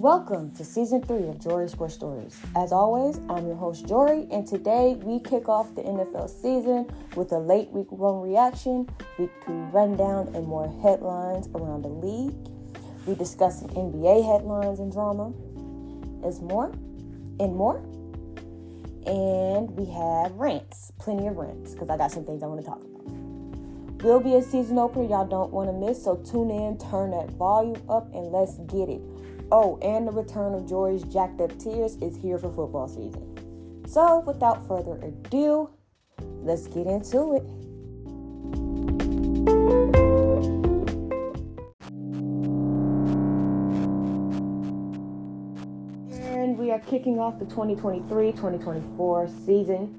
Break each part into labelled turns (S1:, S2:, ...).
S1: Welcome to season three of Jory Sports Stories. As always, I'm your host Jory, and today we kick off the NFL season with a late week one reaction, week two rundown, and more headlines around the league. We discuss NBA headlines and drama, as more, and more. And we have rants, plenty of rants, because I got some things I want to talk about. Will be a season opener y'all don't want to miss, so tune in, turn that volume up, and let's get it. Oh, and the return of Jory's Jacked Up Tiers is here for football season. So, without further ado, let's get into it. And we are kicking off the 2023 2024 season.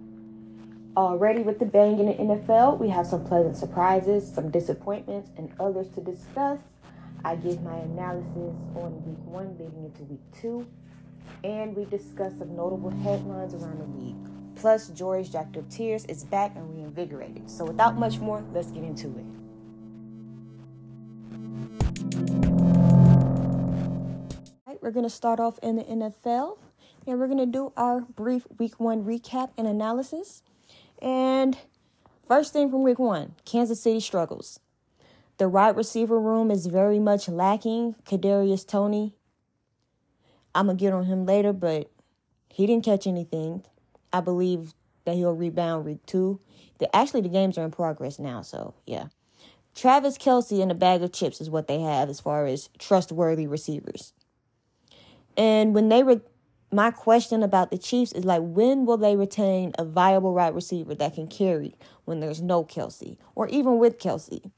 S1: Already with the bang in the NFL, we have some pleasant surprises, some disappointments, and others to discuss. I give my analysis on week one leading into week two, and we discuss some notable headlines around the week. Plus, Jory's Jacked Up Tiers is back and reinvigorated. So, without much more, let's get into it. Right, we're going to start off in the NFL, and we're going to do our brief week one recap and analysis. And first thing from week one Kansas City struggles. The wide receiver room is very much lacking. Kadarius Toney. I'm gonna get on him later, but he didn't catch anything. I believe that he'll rebound week two. The, actually, the games are in progress now, so yeah. Travis Kelce and a bag of chips is what they have as far as trustworthy receivers. And when they were, my question about the Chiefs is like, when will they retain a viable wide receiver that can carry when there's no Kelce or even with Kelce?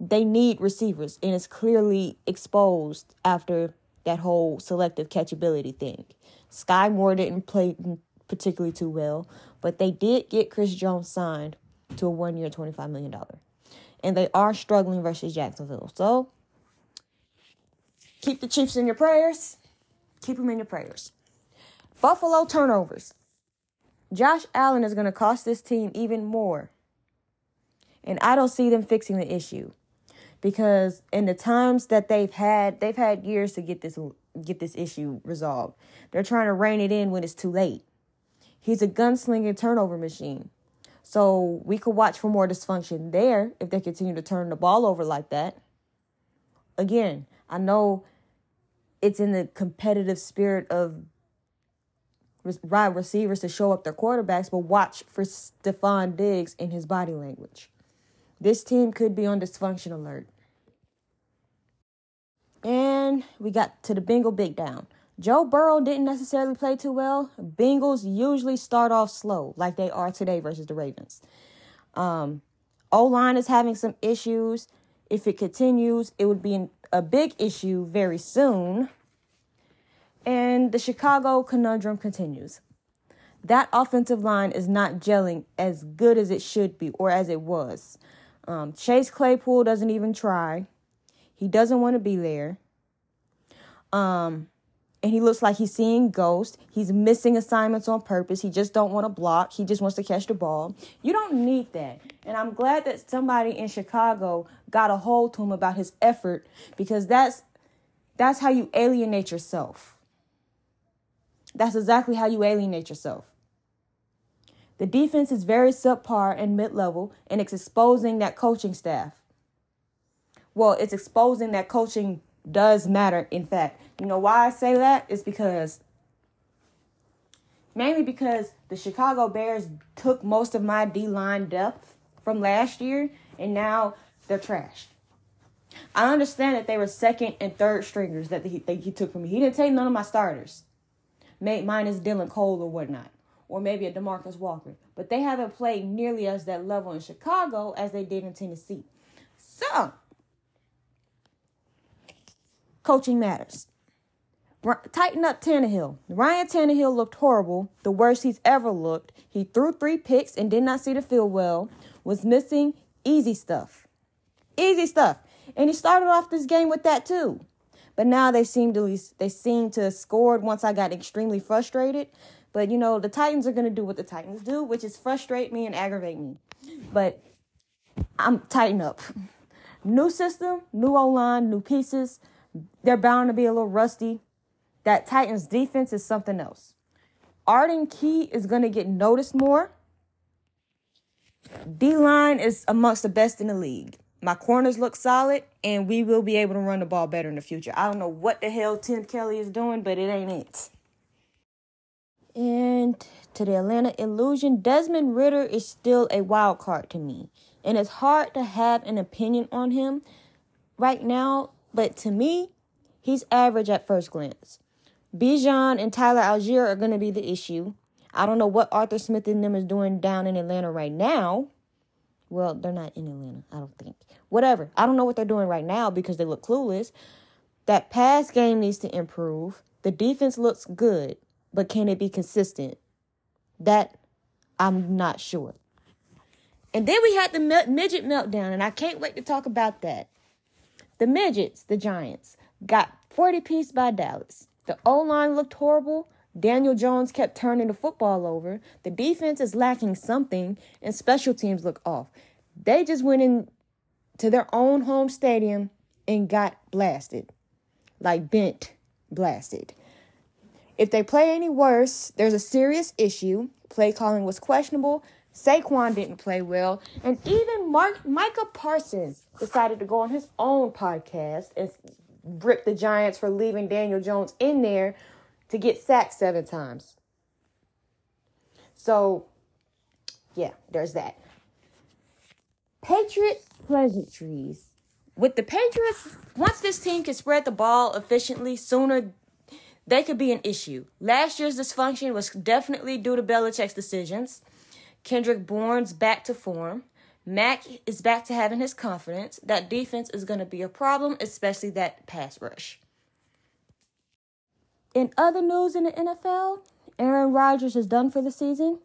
S1: They need receivers, and it's clearly exposed after that whole selective catchability thing. Skyy Moore didn't play particularly too well, but they did get Chris Jones signed to a one year, $25 million. And they are struggling versus Jacksonville. So keep the Chiefs in your prayers. Keep them in your prayers. Buffalo turnovers. Josh Allen is going to cost this team even more. And I don't see them fixing the issue because in the times that they've had, they've had years to get this get this issue resolved. They're trying to rein it in when it's too late. He's a gunslinging turnover machine. So we could watch for more dysfunction there if they continue to turn the ball over like that. Again, I know it's in the competitive spirit of wide receivers to show up their quarterbacks, but watch for Stefon Diggs in his body language. This team could be on dysfunction alert. And we got to the Bengal big down. Joe Burrow didn't necessarily play too well. Bengals usually start off slow, like they are today versus the Ravens. Um, O line is having some issues. If it continues, it would be a big issue very soon. And the Chicago conundrum continues. That offensive line is not gelling as good as it should be or as it was. Um, Chase Claypool doesn't even try. He doesn't want to be there. Um, and he looks like he's seeing ghosts. He's missing assignments on purpose. He just don't want to block. He just wants to catch the ball. You don't need that. And I'm glad that somebody in Chicago got a hold to him about his effort because that's that's how you alienate yourself. That's exactly how you alienate yourself. The defense is very subpar and mid level, and it's exposing that coaching staff. Well, it's exposing that coaching does matter, in fact. You know why I say that? Is because mainly because the Chicago Bears took most of my D line depth from last year, and now they're trashed. I understand that they were second and third stringers that he, that he took from me. He didn't take none of my starters, minus Dylan Cole or whatnot or maybe a Demarcus Walker. But they haven't played nearly as that level in Chicago as they did in Tennessee. So, coaching matters. Tighten up Tannehill. Ryan Tannehill looked horrible, the worst he's ever looked. He threw three picks and did not see the field well, was missing easy stuff. Easy stuff. And he started off this game with that too. But now they seem to they seem to have scored once I got extremely frustrated. But you know, the Titans are gonna do what the Titans do, which is frustrate me and aggravate me. But I'm tighten up. New system, new O line, new pieces. They're bound to be a little rusty. that Titans defense is something else. Arden Key is to get noticed more. D line is amongst the best in the league. My corners look solid, and we will be able to run the ball better in the future. I don't know what the hell Tim Kelly is doing, but it ain't it. And to the Atlanta Illusion, Desmond Ridder is still a wild card to me. And it's hard to have an opinion on him right now, but to me, he's average at first glance. Bijan and Tyler Allgeier are going to be the issue. I don't know what Arthur Smith and them is doing down in Atlanta right now. Well, they're not in Atlanta, I don't think. Whatever. I don't know what they're doing right now because they look clueless. That pass game needs to improve. The defense looks good, but can it be consistent? That I'm not sure. And then we had the midget meltdown, and I can't wait to talk about that. The midgets, the Giants, got 40 piece by Dallas. The O line looked horrible. Daniel Jones kept turning the football over. The defense is lacking something, and special teams look off. They just went in to their own home stadium and got blasted. Like bent blasted. If they play any worse, there's a serious issue. Play calling was questionable. Saquon didn't play well. And even Mark Micah Parsons decided to go on his own podcast and rip the Giants for leaving Daniel Jones in there to get sacked seven times. So, yeah, there's that. Patriot pleasantries. With the Patriots, once this team can spread the ball efficiently sooner, they could be an issue. Last year's dysfunction was definitely due to Belichick's decisions. Kendrick Bourne's back to form. Mac is back to having his confidence. That defense is going to be a problem, especially that pass rush. In other news in the NFL, Aaron Rodgers is done for the season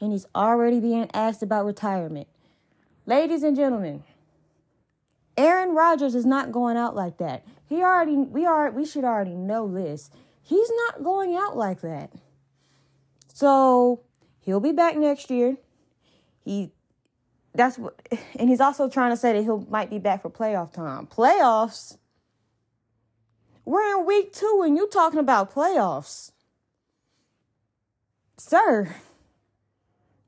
S1: and he's already being asked about retirement. Ladies and gentlemen, Aaron Rodgers is not going out like that. He already we are we should already know this. He's not going out like that. So, he'll be back next year. He that's what and he's also trying to say that he might be back for playoff time. Playoffs? We're in week two and you talking about playoffs. Sir,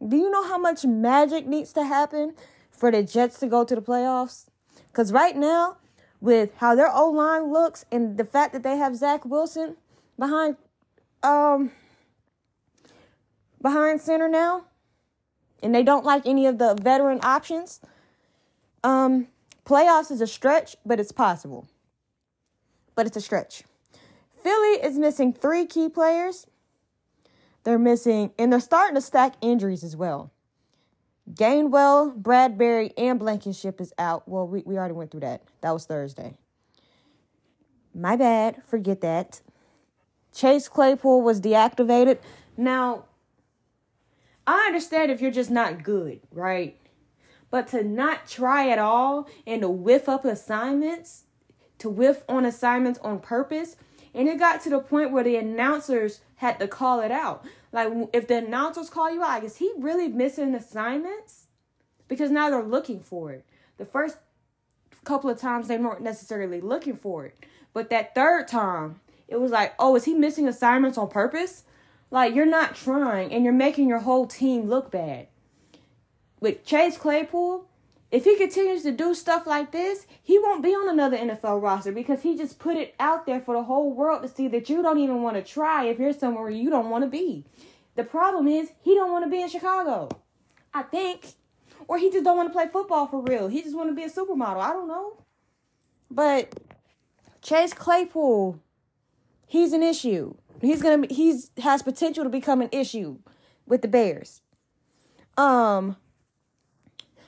S1: do you know how much magic needs to happen for the Jets to go to the playoffs? Because right now, with how their O line looks and the fact that they have Zach Wilson behind um behind center now, and they don't like any of the veteran options, um, playoffs is a stretch, but it's possible. But it's a stretch. Philly is missing three key players. They're missing, and they're starting to stack injuries as well. Gainwell, Bradbury, and Blankenship is out. Well, we, we already went through that. That was Thursday. My bad. Forget that. Chase Claypool was deactivated. Now, I understand if you're just not good, right? But to not try at all and to whiff up assignments, to whiff on assignments on purpose, and it got to the point where the announcers had to call it out. Like, if the announcers call you out, is he really missing assignments? Because now they're looking for it. The first couple of times they weren't necessarily looking for it. But that third time, it was like, oh, is he missing assignments on purpose? Like you're not trying and you're making your whole team look bad. With Chase Claypool, if he continues to do stuff like this, he won't be on another NFL roster because he just put it out there for the whole world to see that you don't even want to try if you're somewhere you don't want to be. The problem is he don't want to be in Chicago. I think. Or he just don't want to play football for real. He just want to be a supermodel. I don't know. But Chase Claypool, he's an issue. He's gonna be, he's has potential to become an issue with the Bears. Um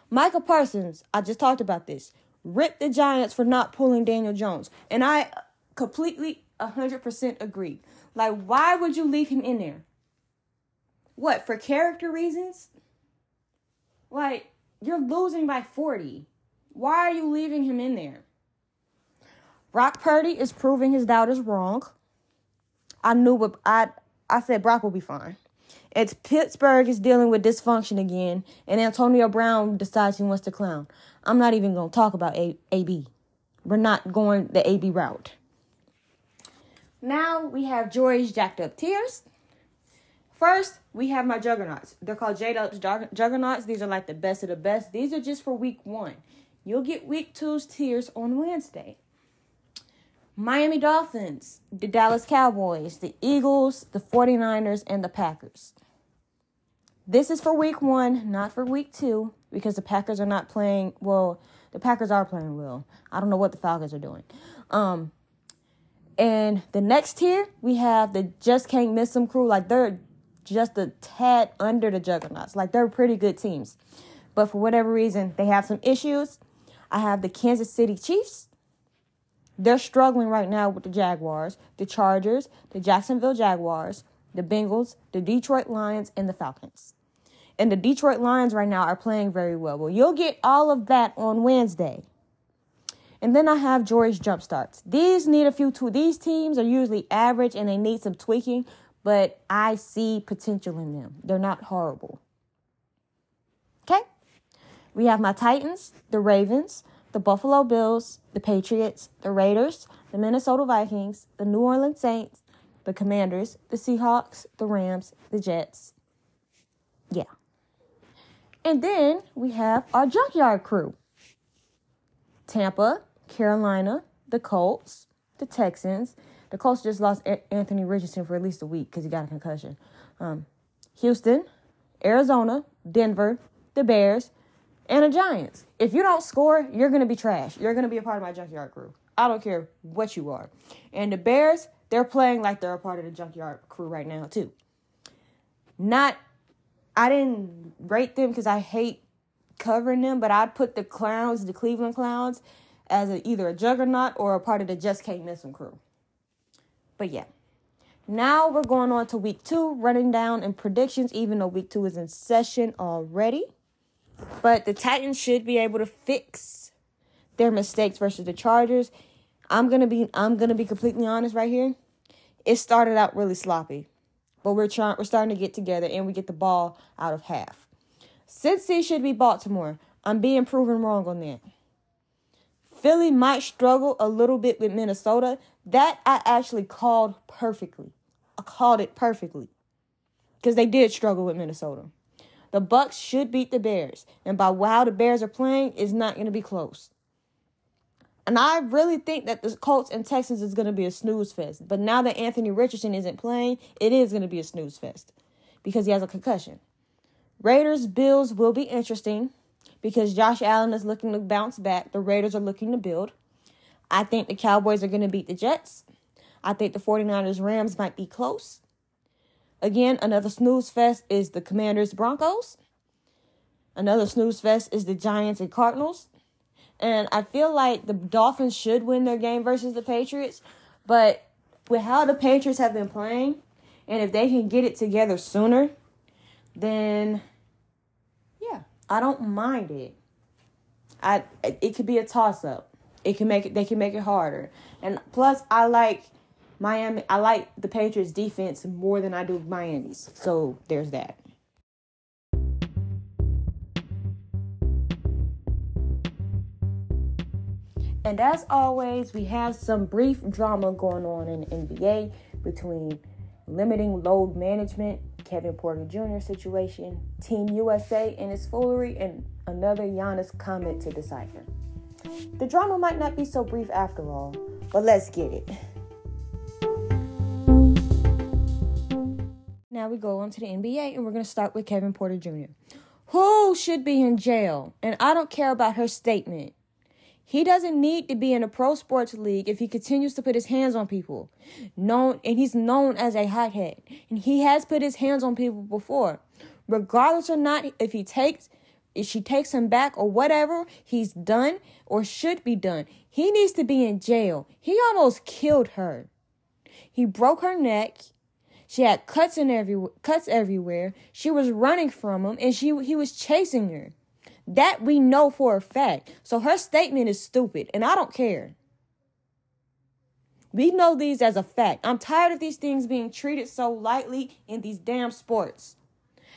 S1: Micah Parsons, I just talked about this. Ripped the Giants for not pulling Daniel Jones. And I completely 100% agree. Like why would you leave him in there? What, for character reasons? Like you're losing by 40. Why are you leaving him in there? Brock Purdy is proving his doubters wrong. I knew what I I said Brock will be fine. It's Pittsburgh is dealing with dysfunction again, and Antonio Brown decides he wants to clown. I'm not even to talk about A- AB. We're not going the AB route. Now we have Joy's jacked up tiers. First, we have my juggernauts. They're called J Dub's juggernauts. These are like the best of the best. These are just for week one. You'll get week two's tiers on Wednesday. Miami Dolphins, the Dallas Cowboys, the Eagles, the 49ers, and the Packers. This is for week one, not for week two, because the Packers are not playing well. The Packers are playing well. I don't know what the Falcons are doing. Um, and the next tier, we have the Just Can't Miss Them crew. Like they're just a tad under the Juggernauts. Like they're pretty good teams. But for whatever reason, they have some issues. I have the Kansas City Chiefs. They're struggling right now with the Jaguars, the Chargers, the Jacksonville Jaguars, the Bengals, the Detroit Lions, and the Falcons. And the Detroit Lions right now are playing very well. Well, you'll get all of that on Wednesday. And then I have George Jumpstarts. These need a few too. These teams are usually average and they need some tweaking, but I see potential in them. They're not horrible. Okay? We have my Titans, the Ravens, the Buffalo Bills, the Patriots, the Raiders, the Minnesota Vikings, the New Orleans Saints, the Commanders, the Seahawks, the Rams, the Jets. Yeah. And then we have our junkyard crew Tampa, Carolina, the Colts, the Texans. The Colts just lost Anthony Richardson for at least a week because he got a concussion. Um, Houston, Arizona, Denver, the Bears, and the Giants. If you don't score, you're going to be trash. You're going to be a part of my junkyard crew. I don't care what you are. And the Bears, they're playing like they're a part of the junkyard crew right now, too. Not, I didn't rate them because I hate covering them, but I'd put the Clowns, the Cleveland Clowns, as a, either a juggernaut or a part of the Just Can't Miss Them crew. But yeah. Now we're going on to week two, running down and predictions, even though week two is in session already. But the Titans should be able to fix their mistakes versus the Chargers. I'm gonna be I'm gonna be completely honest right here. It started out really sloppy. But we're trying we're starting to get together and we get the ball out of half. Cincy should be Baltimore. I'm being proven wrong on that. Philly might struggle a little bit with Minnesota. That I actually called perfectly. I called it perfectly. Because they did struggle with Minnesota. The Bucs should beat the Bears. And by how the Bears are playing, it's not going to be close. And I really think that the Colts and Texans is going to be a snooze fest. But now that Anthony Richardson isn't playing, it is going to be a snooze fest because he has a concussion. Raiders Bills will be interesting because Josh Allen is looking to bounce back. The Raiders are looking to build. I think the Cowboys are going to beat the Jets. I think the 49ers Rams might be close. Again, another snooze fest is the Commanders Broncos. Another snooze fest is the Giants and Cardinals. And I feel like the Dolphins should win their game versus the Patriots. But with how the Patriots have been playing, and if they can get it together sooner, then yeah, I don't mind it. I it could be a toss up. It can make it they can make it harder. And plus I like Miami I like the Patriots defense more than I do Miami's. So there's that. And as always, we have some brief drama going on in NBA between limiting load management Kevin Porter Jr. situation, Team USA and its foolery, and another Giannis comment to decipher. The drama might not be so brief after all, but let's get it. Now we go on to the NBA, and we're going to start with Kevin Porter Jr., who should be in jail. And I don't care about her statement. He doesn't need to be in a pro sports league if he continues to put his hands on people. Known and he's known as a hothead. And he has put his hands on people before. Regardless or not if he takes if she takes him back or whatever he's done or should be done. He needs to be in jail. He almost killed her. He broke her neck. She had cuts in every cuts everywhere. She was running from him and she he was chasing her. That we know for a fact. So her statement is stupid, and I don't care. We know these as a fact. I'm tired of these things being treated so lightly in these damn sports.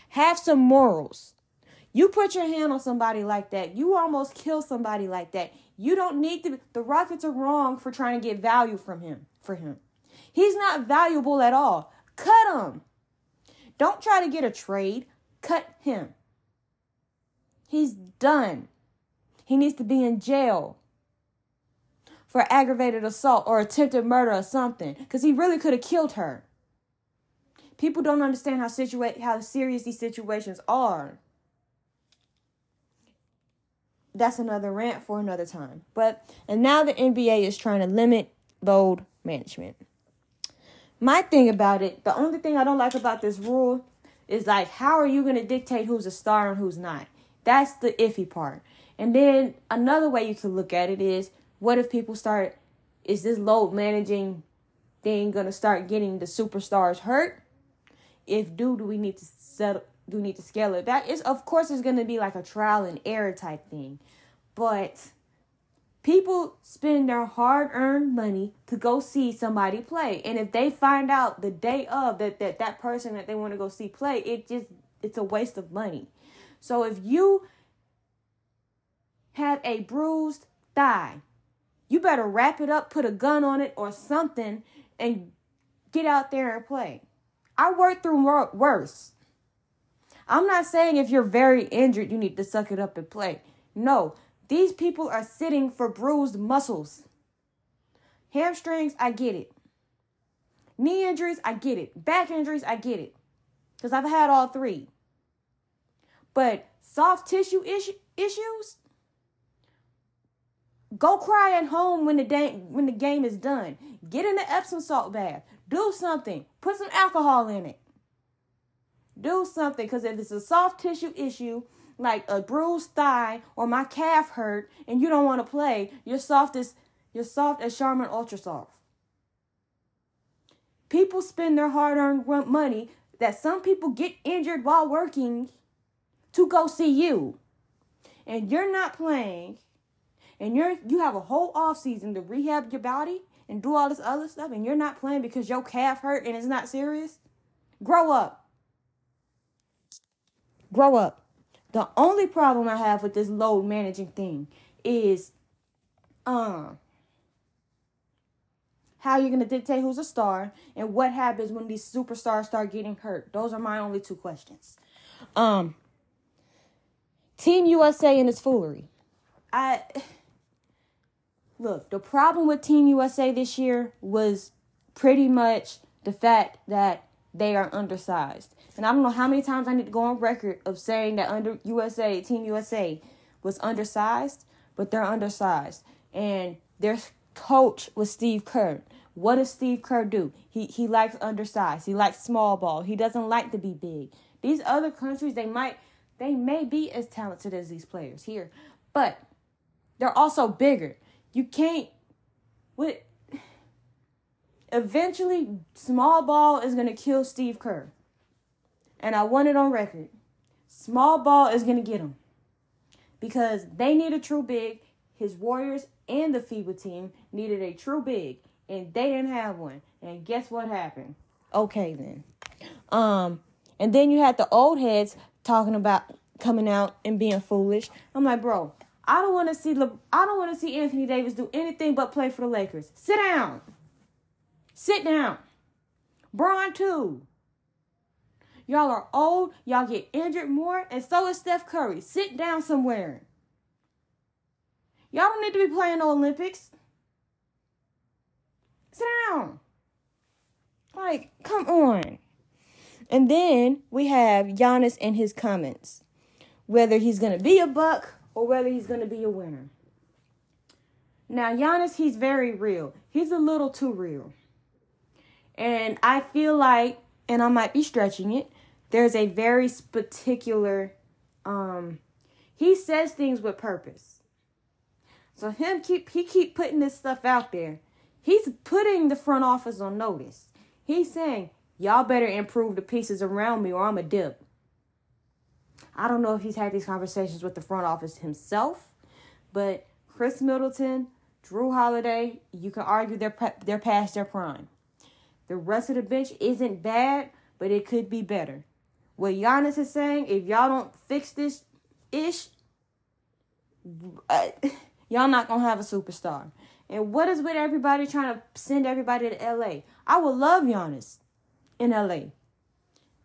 S1: Have some morals. You put your hand on somebody like that. You almost kill somebody like that. You don't need to. The Rockets are wrong for trying to get value from him. For him, He's not valuable at all. Cut him. Don't try to get a trade. Cut him. He's done. He needs to be in jail for aggravated assault or attempted murder or something because he really could have killed her. People don't understand how situa- how serious these situations are. That's another rant for another time. But and now the NBA is trying to limit load management. My thing about it, the only thing I don't like about this rule is like how are you going to dictate who's a star and who's not? That's the iffy part. And then another way you could look at it is what if people start is this load managing thing going to start getting the superstars hurt? if do do we need to settle do we need to scale it back? It's of course it's gonna be like a trial and error type thing. But people spend their hard earned money to go see somebody play. And if they find out the day of that that, that person that they want to go see play, it just it's a waste of money. So if you have a bruised thigh, you better wrap it up, put a gun on it or something, and get out there and play. I worked through worse. I'm not saying if you're very injured, you need to suck it up and play. No, these people are sitting for bruised muscles. Hamstrings, I get it. Knee injuries, I get it. Back injuries, I get it. Because I've had all three. But soft tissue issue, issues, go cry at home when the, when the game is done. Get in the Epsom salt bath. Do something. Put some alcohol in it. Do something because if it's a soft tissue issue, like a bruised thigh or my calf hurt, and you don't want to play, you're soft as you're soft as Charmin Ultra Soft. People spend their hard-earned money that some people get injured while working to go see you, and you're not playing, and you're you have a whole off season to rehab your body and do all this other stuff and you're not playing because your calf hurt and it's not serious, grow up. Grow up. The only problem I have with this load managing thing is um how you're going to dictate who's a star and what happens when these superstars start getting hurt. Those are my only two questions. Um Team USA and its foolery. I look, the problem with Team USA this year was pretty much the fact that they are undersized. And I don't know how many times I need to go on record of saying that under USA, Team USA was undersized, but they're undersized. And their coach was Steve Kerr. What does Steve Kerr do? He he likes undersized. He likes small ball. He doesn't like to be big. These other countries, they might they may be as talented as these players here, but they're also bigger. You can't. What? Eventually, small ball is gonna kill Steve Kerr, and I want it on record. Small ball is gonna get him because they need a true big. His Warriors and the FIBA team needed a true big, and they didn't have one. And guess what happened? Okay then. Um, and then you had the old heads talking about coming out and being foolish. I'm like, bro, I don't want to see Le- I don't want to see Anthony Davis do anything but play for the Lakers. Sit down. Sit down. Bron too. Y'all are old. Y'all get injured more, and so is Steph Curry. Sit down somewhere. Y'all don't need to be playing the Olympics. Sit down. Like, come on. And then we have Giannis and his comments. Whether he's gonna be a buck or whether he's going to be a winner. Now, Giannis, he's very real. He's a little too real. And I feel like, and I might be stretching it, there's a very particular, um, he says things with purpose. So him keep he keep putting this stuff out there. He's putting the front office on notice. He's saying, y'all better improve the pieces around me or I'm a dip. I don't know if he's had these conversations with the front office himself, but Khris Middleton, Jrue Holiday, you can argue they're they're past their prime. The rest of the bench isn't bad, but it could be better. What Giannis is saying, if y'all don't fix this ish, uh, y'all not gonna have a superstar. And what is with everybody trying to send everybody to LA? I would love Giannis in LA.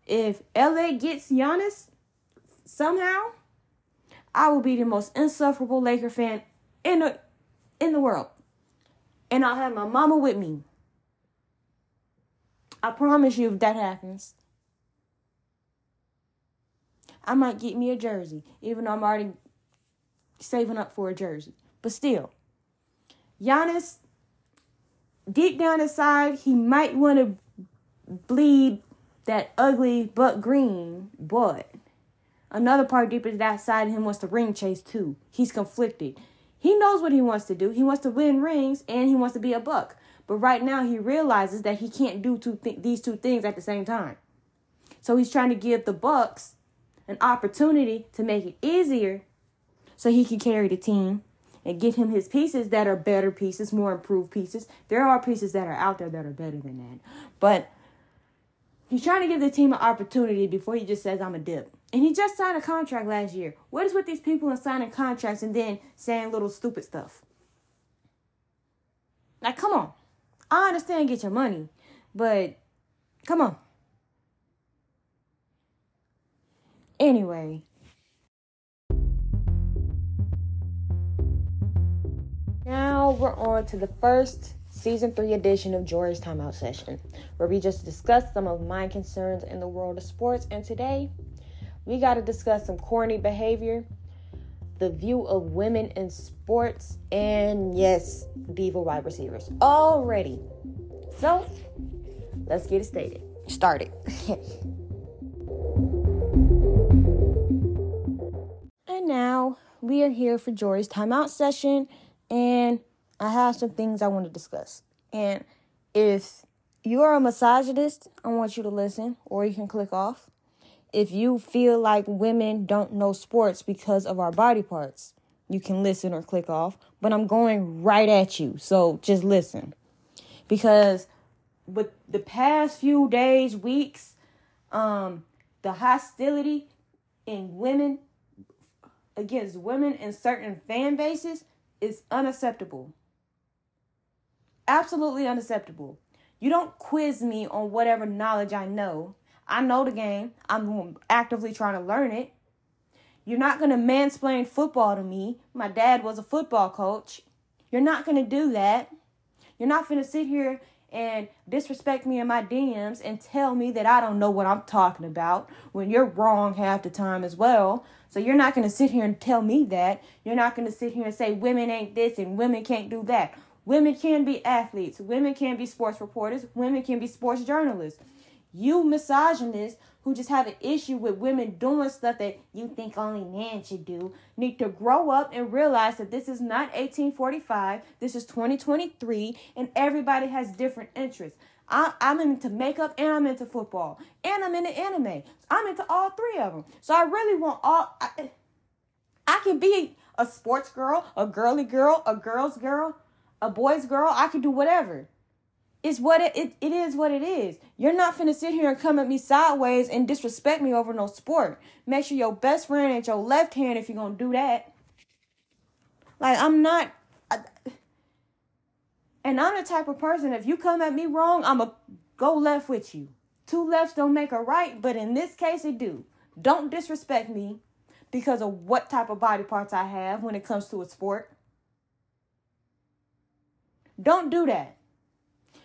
S1: If LA gets Giannis somehow, I will be the most insufferable Laker fan in the in the world. And I'll have my mama with me. I promise you if that happens. I might get me a jersey, even though I'm already saving up for a jersey. But still, Giannis, deep down inside, he might want to bleed that ugly but green but Another part deeper that side of him wants to ring chase too. He's conflicted. He knows what he wants to do. He wants to win rings and he wants to be a buck. But right now he realizes that he can't do two th- these two things at the same time. So he's trying to give the Bucks an opportunity to make it easier so he can carry the team and get him his pieces that are better pieces, more improved pieces. There are pieces that are out there that are better than that. But he's trying to give the team an opportunity before he just says, I'm a dip. And he just signed a contract last year. What is with these people and signing contracts and then saying little stupid stuff? Like, come on. I understand get your money, but come on. Anyway. Now we're on to the first season three edition of Jory's Timeout Session, where we just discussed some of my concerns in the world of sports. And today, we got to discuss some corny behavior, the view of women in sports, and yes, diva wide receivers. Already. So, let's get it stated. Started. And now we are here for Jory's timeout session, and I have some things I want to discuss. And if you are a misogynist, I want you to listen, or you can click off. If you feel like women don't know sports because of our body parts, you can listen or click off. But I'm going right at you, so just listen. Because with the past few days, weeks, um, the hostility in women against women in certain fan bases is unacceptable. Absolutely unacceptable. You don't quiz me on whatever knowledge I know. I know the game. I'm actively trying to learn it. You're not going to mansplain football to me. My dad was a football coach. You're not going to do that. You're not going to sit here and disrespect me in my DMs and tell me that I don't know what I'm talking about when you're wrong half the time as well. So you're not going to sit here and tell me that. You're not going to sit here and say women ain't this and women can't do that. Women can be athletes. Women can be sports reporters. Women can be sports journalists. You misogynists who just have an issue with women doing stuff that you think only men should do need to grow up and realize that this is not 1845. This is 2023 and everybody has different interests. I, am into makeup and I'm into football and I'm into anime. I'm into all three of them. So I really want all. I, I can be a sports girl, a girly girl, a girl's girl, a boy's girl. I can do whatever. It's what it, it, it is what it is. You're not finna sit here and come at me sideways and disrespect me over no sport. Make sure your best friend at your left hand if you're gonna do that. Like I'm not I, and I'm the type of person, if you come at me wrong, I'm going to go left with you. Two lefts don't make a right, but in this case, it do. Don't disrespect me because of what type of body parts I have when it comes to a sport. Don't do that.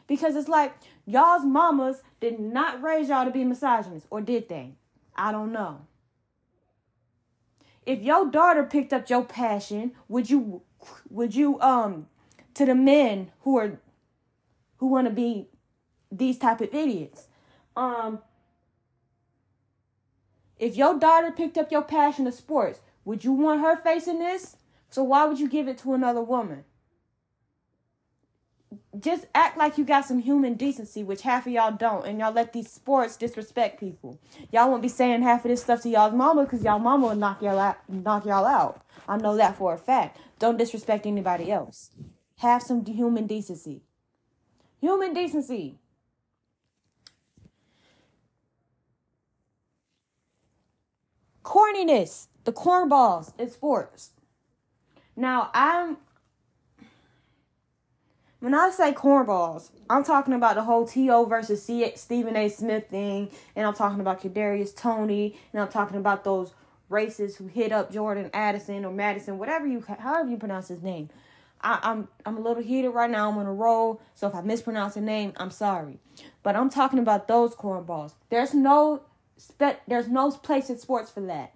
S1: Because it's like y'all's mamas did not raise y'all to be misogynists, or did they? I don't know. If your daughter picked up your passion, would you would you um to the men who are who want to be these type of idiots. Um if your daughter picked up your passion of sports, would you want her facing this? So why would you give it to another woman? Just act like you got some human decency, which half of y'all don't, and y'all let these sports disrespect people. Y'all won't be saying half of this stuff to y'all's mama because y'all mama will knock y'all out. Knock y'all out. I know that for a fact. Don't disrespect anybody else. Have some human decency. Human decency. Corniness, the cornballs in sports. Now, I'm when I say cornballs, I'm talking about the whole T.O. versus C- Stephen A. Smith thing, and I'm talking about Kadarius Toney, and I'm talking about those racists who hit up Jordan Addison or Madison, whatever you, however you pronounce his name. I, I'm I'm a little heated right now. I'm on a roll, so if I mispronounce a name, I'm sorry. But I'm talking about those cornballs. There's no spe- there's no place in sports for that.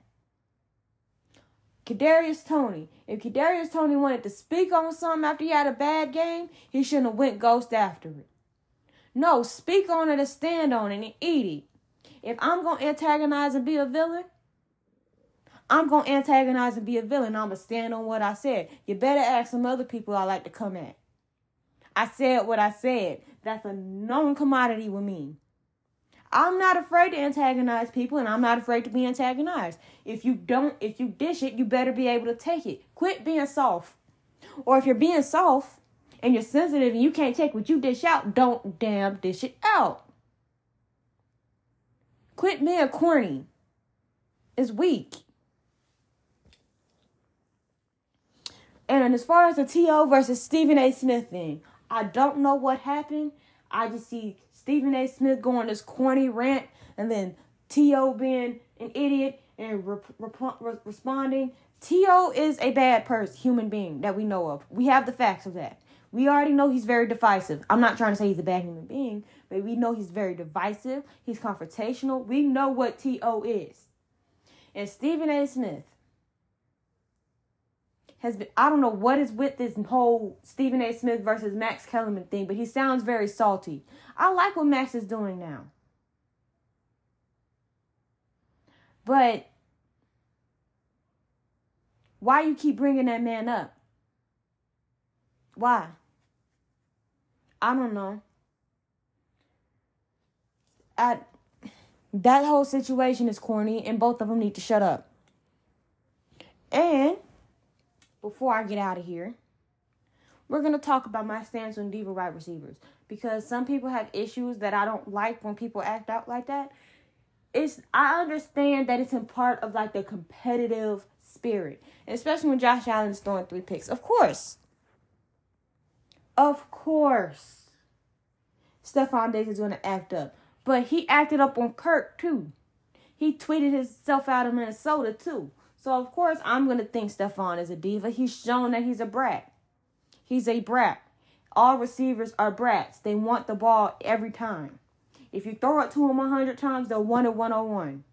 S1: Kadarius Toney. If Kadarius Toney wanted to speak on something after he had a bad game, he shouldn't have went ghost after it. No, speak on it and stand on it and eat it. If I'm gonna antagonize and be a villain, I'm gonna antagonize and be a villain. I'm gonna stand on what I said. You better ask some other people I like to come at. I said what I said. That's a known commodity with me. I'm not afraid to antagonize people and I'm not afraid to be antagonized. If you don't, if you dish it, you better be able to take it. Quit being soft. Or if you're being soft and you're sensitive and you can't take what you dish out, don't damn dish it out. Quit being corny. It's weak. And as far as the T.O. versus Stephen A. Smith thing, I don't know what happened. I just see Stephen A. Smith going this corny rant, and then T.O. being an idiot and re- re- responding. T.O. is a bad person, human being that we know of. We have the facts of that. We already know he's very divisive. I'm not trying to say he's a bad human being, but we know he's very divisive. He's confrontational. We know what T.O. is. And Stephen A. Smith has been I don't know what is with this whole Stephen A. Smith versus Max Kellerman thing, but he sounds very salty. I like what Max is doing now. But why you keep bringing that man up? Why? I don't know. I, that whole situation is corny, and both of them need to shut up. And before I get out of here, we're going to talk about my stance on diva wide receivers because some people have issues that I don't like when people act out like that. It's I understand that it's in part of like the competitive spirit, especially when Josh Allen's throwing three picks. Of course. Of course. Stefon Diggs is going to act up. But he acted up on Kirk too. He tweeted himself out of Minnesota too. So of course I'm gonna think Stefon is a diva. He's shown that he's a brat. He's a brat. All receivers are brats. They want the ball every time. If you throw it to them a hundred times, they'll want it one on one.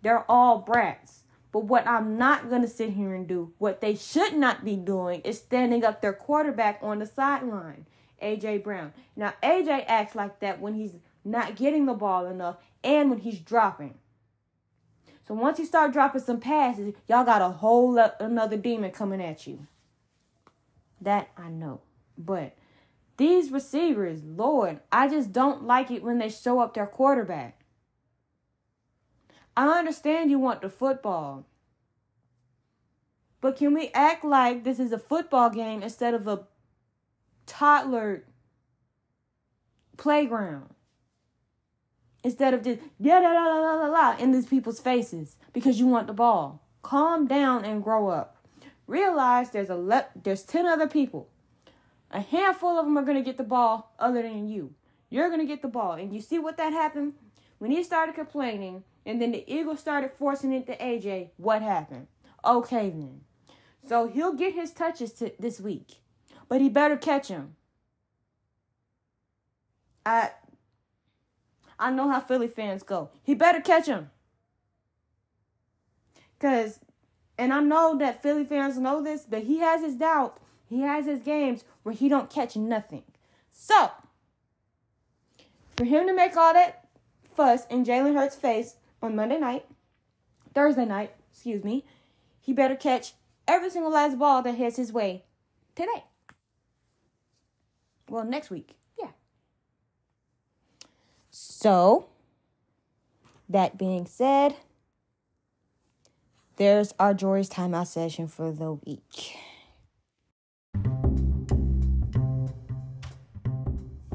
S1: They're all brats. But what I'm not gonna sit here and do, what they should not be doing, is standing up their quarterback on the sideline, AJ Brown. Now AJ acts like that when he's not getting the ball enough and when he's dropping. So once you start dropping some passes, y'all got a whole lot, another demon coming at you. That I know. But these receivers, Lord, I just don't like it when they show up their quarterback. I understand you want the football. But can we act like this is a football game instead of a toddler playground? Instead of just yeah la la la la la in these people's faces because you want the ball. Calm down and grow up. Realize there's a le- there's ten other people. A handful of them are gonna get the ball other than you. You're gonna get the ball, and you see what that happened when he started complaining, and then the Eagles started forcing it to AJ. What happened? Okay then. So he'll get his touches to this week, but he better catch him. I I know how Philly fans go. He better catch him. Cause and I know that Philly fans know this, but he has his doubts. He has his games where he don't catch nothing. So for him to make all that fuss in Jalen Hurts' face on Monday night, Thursday night, excuse me, he better catch every single last ball that hits his way today. Well, next week. So, that being said, there's our Jory's timeout session for the week.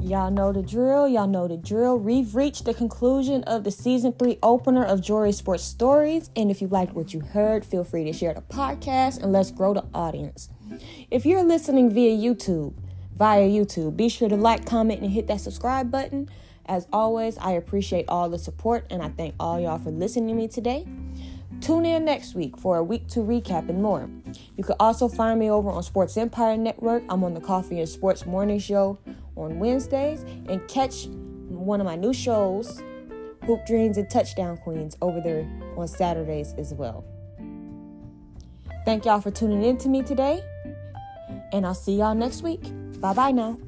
S1: Y'all know the drill. Y'all know the drill. We've reached the conclusion of the season three opener of Jory Sports Stories. And if you liked what you heard, feel free to share the podcast and let's grow the audience. If you're listening via YouTube, via YouTube. Be sure to like, comment, and hit that subscribe button. As always, I appreciate all the support and I thank all y'all for listening to me today. Tune in next week for a week to recap and more. You can also find me over on Sports Empire Network. I'm on the Coffee and Sports Morning Show on Wednesdays and catch one of my new shows, Hoop Dreams and Touchdown Queens, over there on Saturdays as well. Thank y'all for tuning in to me today, and I'll see y'all next week. Bye bye now.